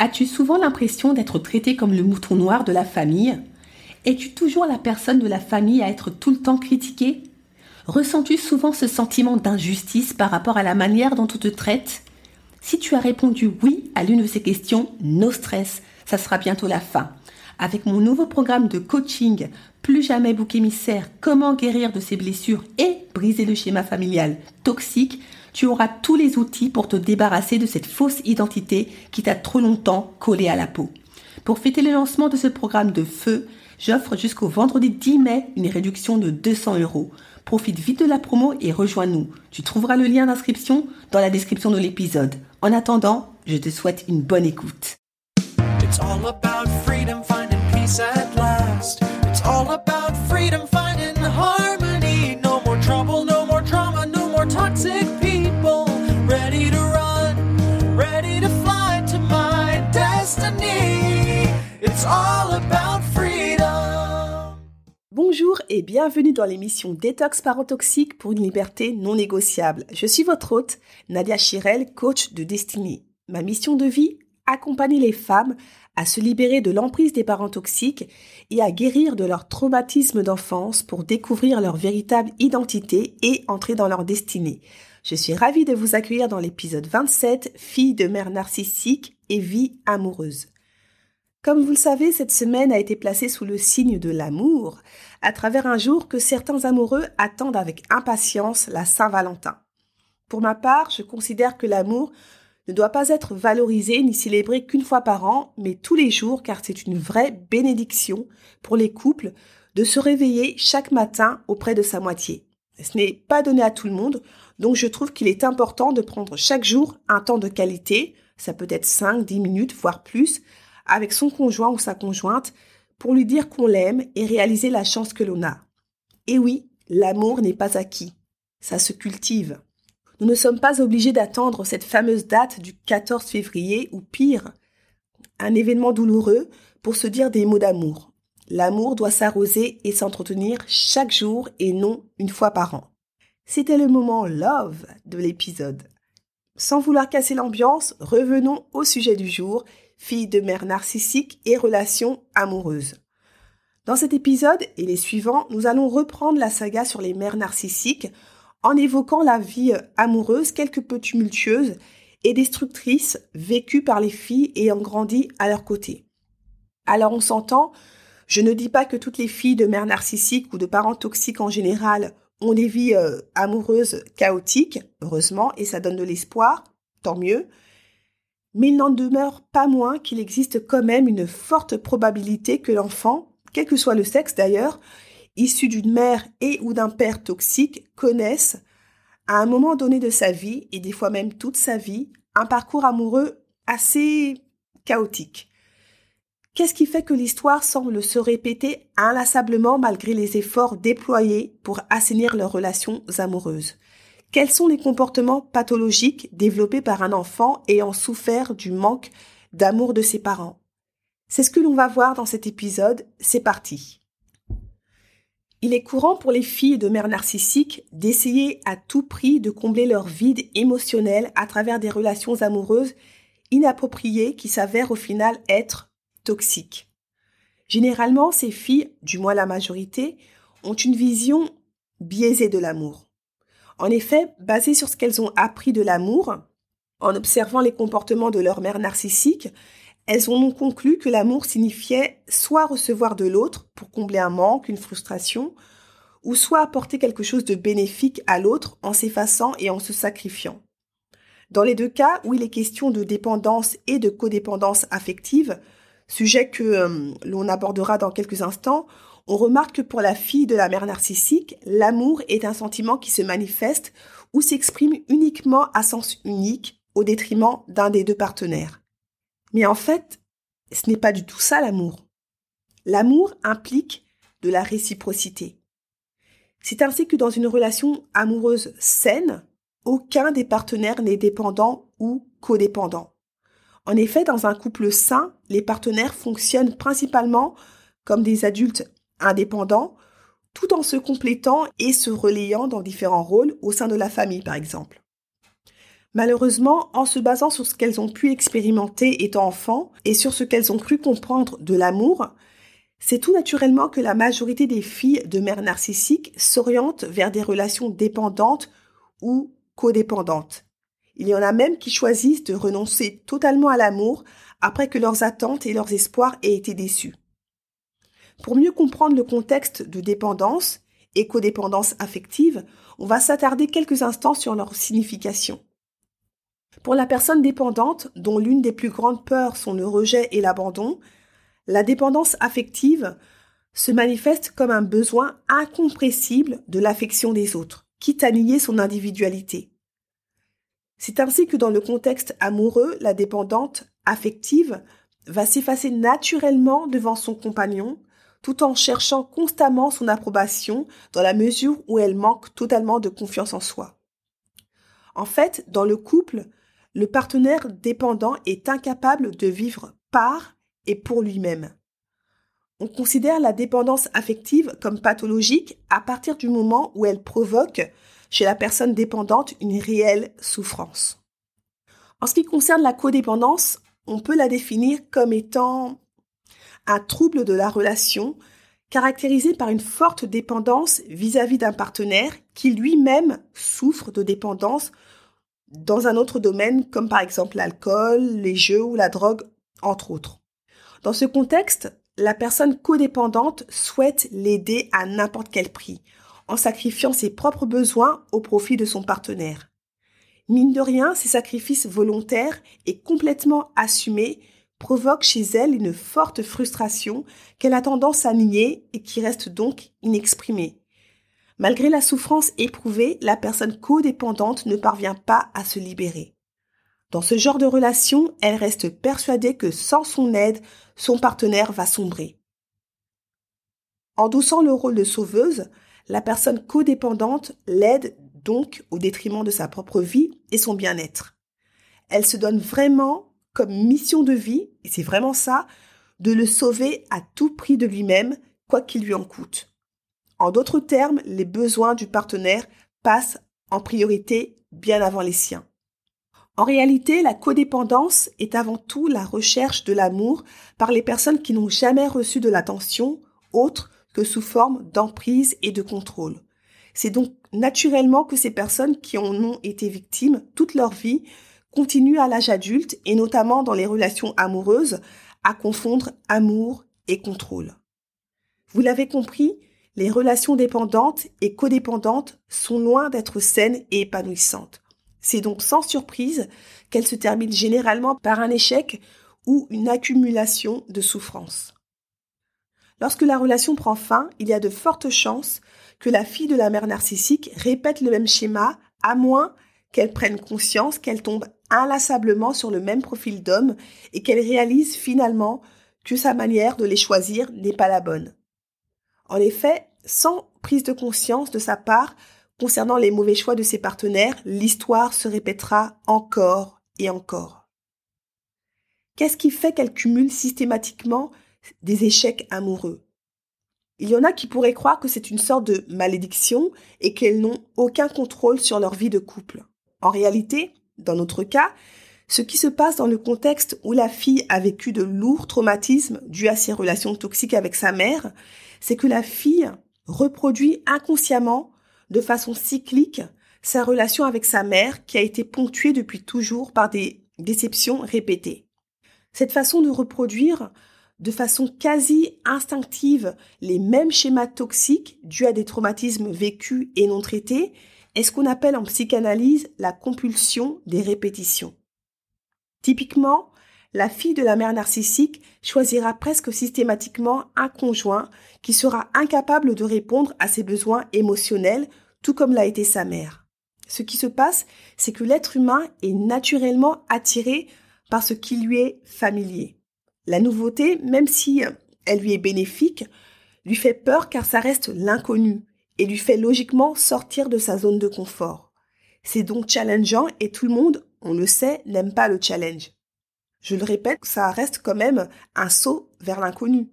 As-tu souvent l'impression d'être traité comme le mouton noir de la famille? Es-tu toujours la personne de la famille à être tout le temps critiquée? Ressens-tu souvent ce sentiment d'injustice par rapport à la manière dont on te traite? Si tu as répondu oui à l'une de ces questions, no stress, ça sera bientôt la fin. Avec mon nouveau programme de coaching Plus jamais bouc émissaire, comment guérir de ses blessures et briser le schéma familial toxique, tu auras tous les outils pour te débarrasser de cette fausse identité qui t'a trop longtemps collé à la peau. Pour fêter le lancement de ce programme de feu, j'offre jusqu'au vendredi 10 mai une réduction de 200 euros. Profite vite de la promo et rejoins-nous. Tu trouveras le lien d'inscription dans la description de l'épisode. En attendant, je te souhaite une bonne écoute. Bonjour et bienvenue dans l'émission Détox Parotoxique pour une liberté non négociable. Je suis votre hôte, Nadia Chirel, coach de destinée. Ma mission de vie Accompagner les femmes à se libérer de l'emprise des parents toxiques et à guérir de leur traumatisme d'enfance pour découvrir leur véritable identité et entrer dans leur destinée. Je suis ravie de vous accueillir dans l'épisode 27, Fille de mère narcissique et vie amoureuse. Comme vous le savez, cette semaine a été placée sous le signe de l'amour, à travers un jour que certains amoureux attendent avec impatience, la Saint-Valentin. Pour ma part, je considère que l'amour ne doit pas être valorisé ni célébré qu'une fois par an, mais tous les jours, car c'est une vraie bénédiction pour les couples de se réveiller chaque matin auprès de sa moitié. Ce n'est pas donné à tout le monde, donc je trouve qu'il est important de prendre chaque jour un temps de qualité, ça peut être 5, 10 minutes, voire plus, avec son conjoint ou sa conjointe pour lui dire qu'on l'aime et réaliser la chance que l'on a. Et oui, l'amour n'est pas acquis, ça se cultive. Nous ne sommes pas obligés d'attendre cette fameuse date du 14 février ou pire, un événement douloureux pour se dire des mots d'amour. L'amour doit s'arroser et s'entretenir chaque jour et non une fois par an. C'était le moment love de l'épisode. Sans vouloir casser l'ambiance, revenons au sujet du jour fille de mère narcissique et relations amoureuses. Dans cet épisode et les suivants, nous allons reprendre la saga sur les mères narcissiques en évoquant la vie amoureuse quelque peu tumultueuse et destructrice vécue par les filles ayant grandi à leur côté. Alors on s'entend, je ne dis pas que toutes les filles de mères narcissiques ou de parents toxiques en général ont des vies euh, amoureuses chaotiques, heureusement, et ça donne de l'espoir, tant mieux, mais il n'en demeure pas moins qu'il existe quand même une forte probabilité que l'enfant, quel que soit le sexe d'ailleurs, issu d'une mère et ou d'un père toxique, connaisse, à un moment donné de sa vie, et des fois même toute sa vie, un parcours amoureux assez chaotique. Qu'est-ce qui fait que l'histoire semble se répéter inlassablement malgré les efforts déployés pour assainir leurs relations amoureuses? Quels sont les comportements pathologiques développés par un enfant ayant souffert du manque d'amour de ses parents? C'est ce que l'on va voir dans cet épisode, c'est parti. Il est courant pour les filles de mères narcissiques d'essayer à tout prix de combler leur vide émotionnel à travers des relations amoureuses inappropriées qui s'avèrent au final être toxiques. Généralement, ces filles, du moins la majorité, ont une vision biaisée de l'amour. En effet, basées sur ce qu'elles ont appris de l'amour, en observant les comportements de leur mère narcissique, elles ont conclu que l'amour signifiait soit recevoir de l'autre pour combler un manque, une frustration, ou soit apporter quelque chose de bénéfique à l'autre en s'effaçant et en se sacrifiant. Dans les deux cas où il est question de dépendance et de codépendance affective, sujet que euh, l'on abordera dans quelques instants, on remarque que pour la fille de la mère narcissique, l'amour est un sentiment qui se manifeste ou s'exprime uniquement à sens unique au détriment d'un des deux partenaires. Mais en fait, ce n'est pas du tout ça l'amour. L'amour implique de la réciprocité. C'est ainsi que dans une relation amoureuse saine, aucun des partenaires n'est dépendant ou codépendant. En effet, dans un couple sain, les partenaires fonctionnent principalement comme des adultes indépendant, tout en se complétant et se relayant dans différents rôles au sein de la famille, par exemple. Malheureusement, en se basant sur ce qu'elles ont pu expérimenter étant enfants et sur ce qu'elles ont cru comprendre de l'amour, c'est tout naturellement que la majorité des filles de mères narcissiques s'orientent vers des relations dépendantes ou codépendantes. Il y en a même qui choisissent de renoncer totalement à l'amour après que leurs attentes et leurs espoirs aient été déçus. Pour mieux comprendre le contexte de dépendance et codépendance affective, on va s'attarder quelques instants sur leur signification. Pour la personne dépendante, dont l'une des plus grandes peurs sont le rejet et l'abandon, la dépendance affective se manifeste comme un besoin incompressible de l'affection des autres, quitte à nier son individualité. C'est ainsi que dans le contexte amoureux, la dépendante affective va s'effacer naturellement devant son compagnon, tout en cherchant constamment son approbation dans la mesure où elle manque totalement de confiance en soi. En fait, dans le couple, le partenaire dépendant est incapable de vivre par et pour lui-même. On considère la dépendance affective comme pathologique à partir du moment où elle provoque chez la personne dépendante une réelle souffrance. En ce qui concerne la codépendance, on peut la définir comme étant trouble de la relation caractérisé par une forte dépendance vis-à-vis d'un partenaire qui lui-même souffre de dépendance dans un autre domaine comme par exemple l'alcool, les jeux ou la drogue, entre autres. Dans ce contexte, la personne codépendante souhaite l'aider à n'importe quel prix, en sacrifiant ses propres besoins au profit de son partenaire. Mine de rien, ces sacrifices volontaires et complètement assumés provoquent chez elle une forte frustration qu'elle a tendance à nier et qui reste donc inexprimée. Malgré la souffrance éprouvée, la personne codépendante ne parvient pas à se libérer. Dans ce genre de relation, elle reste persuadée que sans son aide, son partenaire va sombrer. Endossant le rôle de sauveuse, la personne codépendante l'aide donc au détriment de sa propre vie et son bien-être. Elle se donne vraiment comme mission de vie, et c'est vraiment ça, de le sauver à tout prix de lui-même, quoi qu'il lui en coûte. En d'autres termes, les besoins du partenaire passent en priorité bien avant les siens. En réalité, la codépendance est avant tout la recherche de l'amour par les personnes qui n'ont jamais reçu de l'attention autre que sous forme d'emprise et de contrôle. C'est donc naturellement que ces personnes qui en ont été victimes toute leur vie continuent à l'âge adulte et notamment dans les relations amoureuses à confondre amour et contrôle. Vous l'avez compris, les relations dépendantes et codépendantes sont loin d'être saines et épanouissantes. C'est donc sans surprise qu'elles se terminent généralement par un échec ou une accumulation de souffrances. Lorsque la relation prend fin, il y a de fortes chances que la fille de la mère narcissique répète le même schéma, à moins qu'elle prenne conscience qu'elle tombe inlassablement sur le même profil d'homme et qu'elle réalise finalement que sa manière de les choisir n'est pas la bonne. En effet, sans prise de conscience de sa part concernant les mauvais choix de ses partenaires, l'histoire se répétera encore et encore. Qu'est-ce qui fait qu'elle cumule systématiquement des échecs amoureux? Il y en a qui pourraient croire que c'est une sorte de malédiction et qu'elles n'ont aucun contrôle sur leur vie de couple. En réalité, dans notre cas, ce qui se passe dans le contexte où la fille a vécu de lourds traumatismes dus à ses relations toxiques avec sa mère, c'est que la fille reproduit inconsciemment, de façon cyclique, sa relation avec sa mère qui a été ponctuée depuis toujours par des déceptions répétées. Cette façon de reproduire de façon quasi instinctive les mêmes schémas toxiques dus à des traumatismes vécus et non traités est ce qu'on appelle en psychanalyse la compulsion des répétitions. Typiquement, la fille de la mère narcissique choisira presque systématiquement un conjoint qui sera incapable de répondre à ses besoins émotionnels, tout comme l'a été sa mère. Ce qui se passe, c'est que l'être humain est naturellement attiré par ce qui lui est familier. La nouveauté, même si elle lui est bénéfique, lui fait peur car ça reste l'inconnu et lui fait logiquement sortir de sa zone de confort. C'est donc challengeant et tout le monde, on le sait, n'aime pas le challenge. Je le répète, ça reste quand même un saut vers l'inconnu.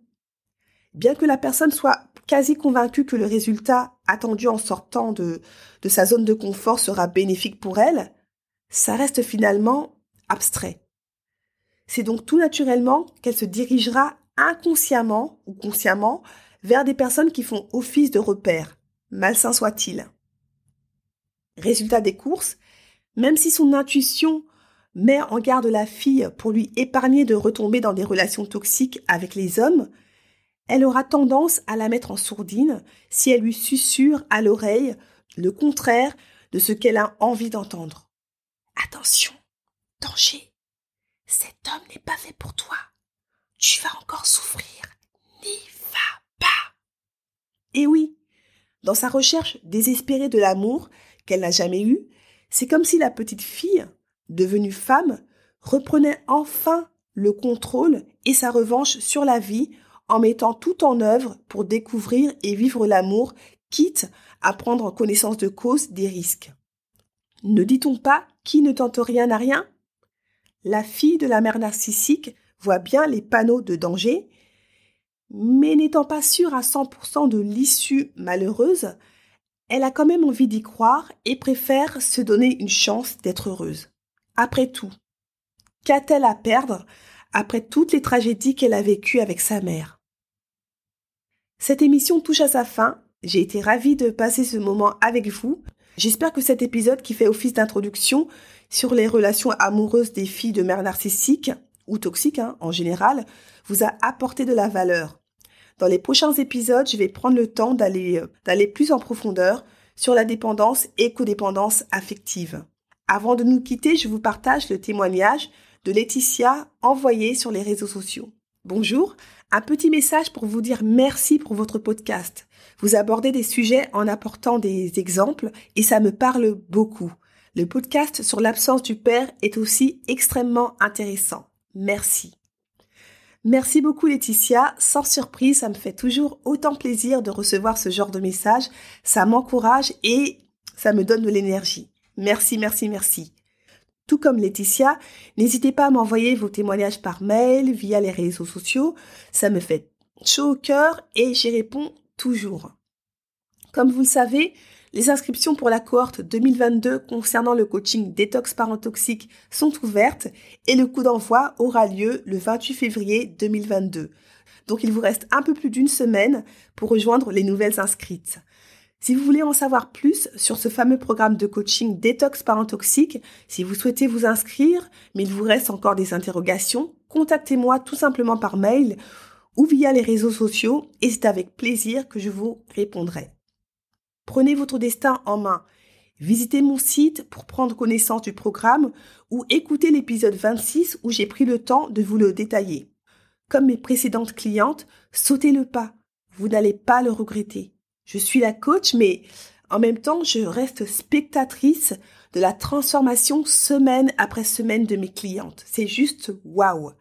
Bien que la personne soit quasi convaincue que le résultat attendu en sortant de, de sa zone de confort sera bénéfique pour elle, ça reste finalement abstrait. C'est donc tout naturellement qu'elle se dirigera inconsciemment ou consciemment vers des personnes qui font office de repère, malsain soit-il. Résultat des courses, même si son intuition met en garde la fille pour lui épargner de retomber dans des relations toxiques avec les hommes, elle aura tendance à la mettre en sourdine si elle lui susurre à l'oreille le contraire de ce qu'elle a envie d'entendre. Attention, danger. Cet homme n'est pas fait pour toi. Tu vas encore souffrir. N'y va pas. Et oui, dans sa recherche désespérée de l'amour qu'elle n'a jamais eu, c'est comme si la petite fille, devenue femme, reprenait enfin le contrôle et sa revanche sur la vie en mettant tout en œuvre pour découvrir et vivre l'amour, quitte à prendre en connaissance de cause des risques. Ne dit-on pas qui ne tente rien à rien? La fille de la mère narcissique voit bien les panneaux de danger, mais n'étant pas sûre à 100% de l'issue malheureuse, elle a quand même envie d'y croire et préfère se donner une chance d'être heureuse. Après tout, qu'a-t-elle à perdre après toutes les tragédies qu'elle a vécues avec sa mère? Cette émission touche à sa fin. J'ai été ravie de passer ce moment avec vous. J'espère que cet épisode qui fait office d'introduction sur les relations amoureuses des filles de mère narcissique ou toxiques hein, en général vous a apporté de la valeur. Dans les prochains épisodes, je vais prendre le temps d'aller euh, d'aller plus en profondeur sur la dépendance et codépendance affective. Avant de nous quitter, je vous partage le témoignage de Laetitia envoyé sur les réseaux sociaux. Bonjour, un petit message pour vous dire merci pour votre podcast. Vous abordez des sujets en apportant des exemples et ça me parle beaucoup. Le podcast sur l'absence du père est aussi extrêmement intéressant. Merci. Merci beaucoup Laetitia. Sans surprise, ça me fait toujours autant plaisir de recevoir ce genre de message. Ça m'encourage et ça me donne de l'énergie. Merci, merci, merci. Tout comme Laetitia, n'hésitez pas à m'envoyer vos témoignages par mail, via les réseaux sociaux. Ça me fait chaud au cœur et j'y réponds toujours. Comme vous le savez, les inscriptions pour la cohorte 2022 concernant le coaching détox parent toxique sont ouvertes et le coup d'envoi aura lieu le 28 février 2022. Donc il vous reste un peu plus d'une semaine pour rejoindre les nouvelles inscrites. Si vous voulez en savoir plus sur ce fameux programme de coaching détox parent toxique, si vous souhaitez vous inscrire, mais il vous reste encore des interrogations, contactez-moi tout simplement par mail ou via les réseaux sociaux et c'est avec plaisir que je vous répondrai. Prenez votre destin en main. Visitez mon site pour prendre connaissance du programme ou écoutez l'épisode 26 où j'ai pris le temps de vous le détailler. Comme mes précédentes clientes, sautez le pas. Vous n'allez pas le regretter. Je suis la coach, mais en même temps, je reste spectatrice de la transformation semaine après semaine de mes clientes. C'est juste waouh.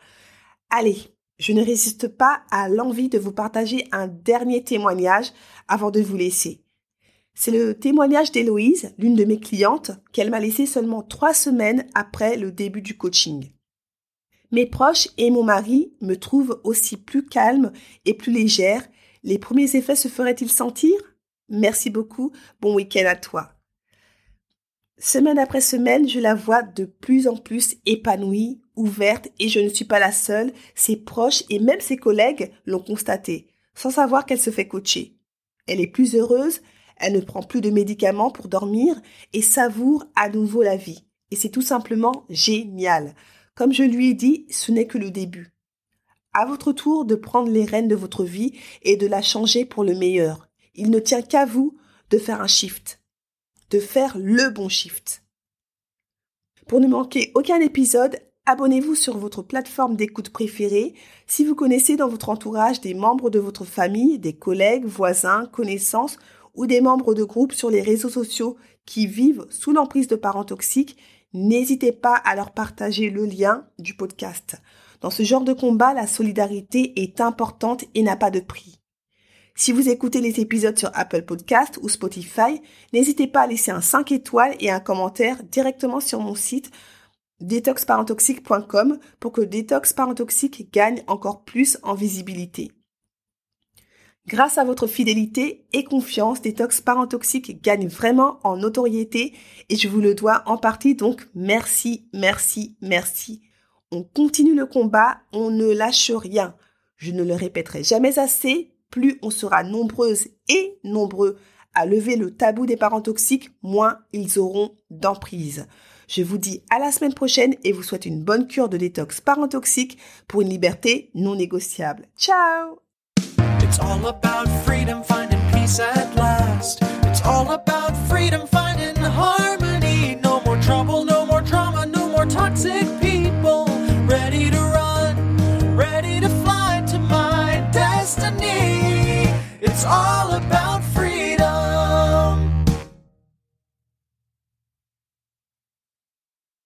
Allez, je ne résiste pas à l'envie de vous partager un dernier témoignage avant de vous laisser. C'est le témoignage d'Héloïse, l'une de mes clientes, qu'elle m'a laissé seulement trois semaines après le début du coaching. Mes proches et mon mari me trouvent aussi plus calme et plus légère les premiers effets se feraient-ils sentir? Merci beaucoup, bon week-end à toi. Semaine après semaine, je la vois de plus en plus épanouie, ouverte, et je ne suis pas la seule, ses proches et même ses collègues l'ont constaté, sans savoir qu'elle se fait coacher. Elle est plus heureuse, elle ne prend plus de médicaments pour dormir et savoure à nouveau la vie. Et c'est tout simplement génial. Comme je lui ai dit, ce n'est que le début à votre tour de prendre les rênes de votre vie et de la changer pour le meilleur. Il ne tient qu'à vous de faire un shift, de faire le bon shift. Pour ne manquer aucun épisode, abonnez-vous sur votre plateforme d'écoute préférée si vous connaissez dans votre entourage des membres de votre famille, des collègues, voisins, connaissances ou des membres de groupes sur les réseaux sociaux qui vivent sous l'emprise de parents toxiques, n'hésitez pas à leur partager le lien du podcast. Dans ce genre de combat, la solidarité est importante et n'a pas de prix. Si vous écoutez les épisodes sur Apple Podcast ou Spotify, n'hésitez pas à laisser un 5 étoiles et un commentaire directement sur mon site detoxparentoxique.com pour que Détox Parentoxique gagne encore plus en visibilité. Grâce à votre fidélité et confiance, Détox Parent Toxique gagne vraiment en notoriété et je vous le dois en partie, donc merci, merci, merci. On continue le combat, on ne lâche rien. Je ne le répéterai jamais assez, plus on sera nombreuses et nombreux à lever le tabou des parents toxiques, moins ils auront d'emprise. Je vous dis à la semaine prochaine et vous souhaite une bonne cure de détox parent toxique pour une liberté non négociable. Ciao It's all about freedom, finding peace at last. It's all about freedom, finding harmony.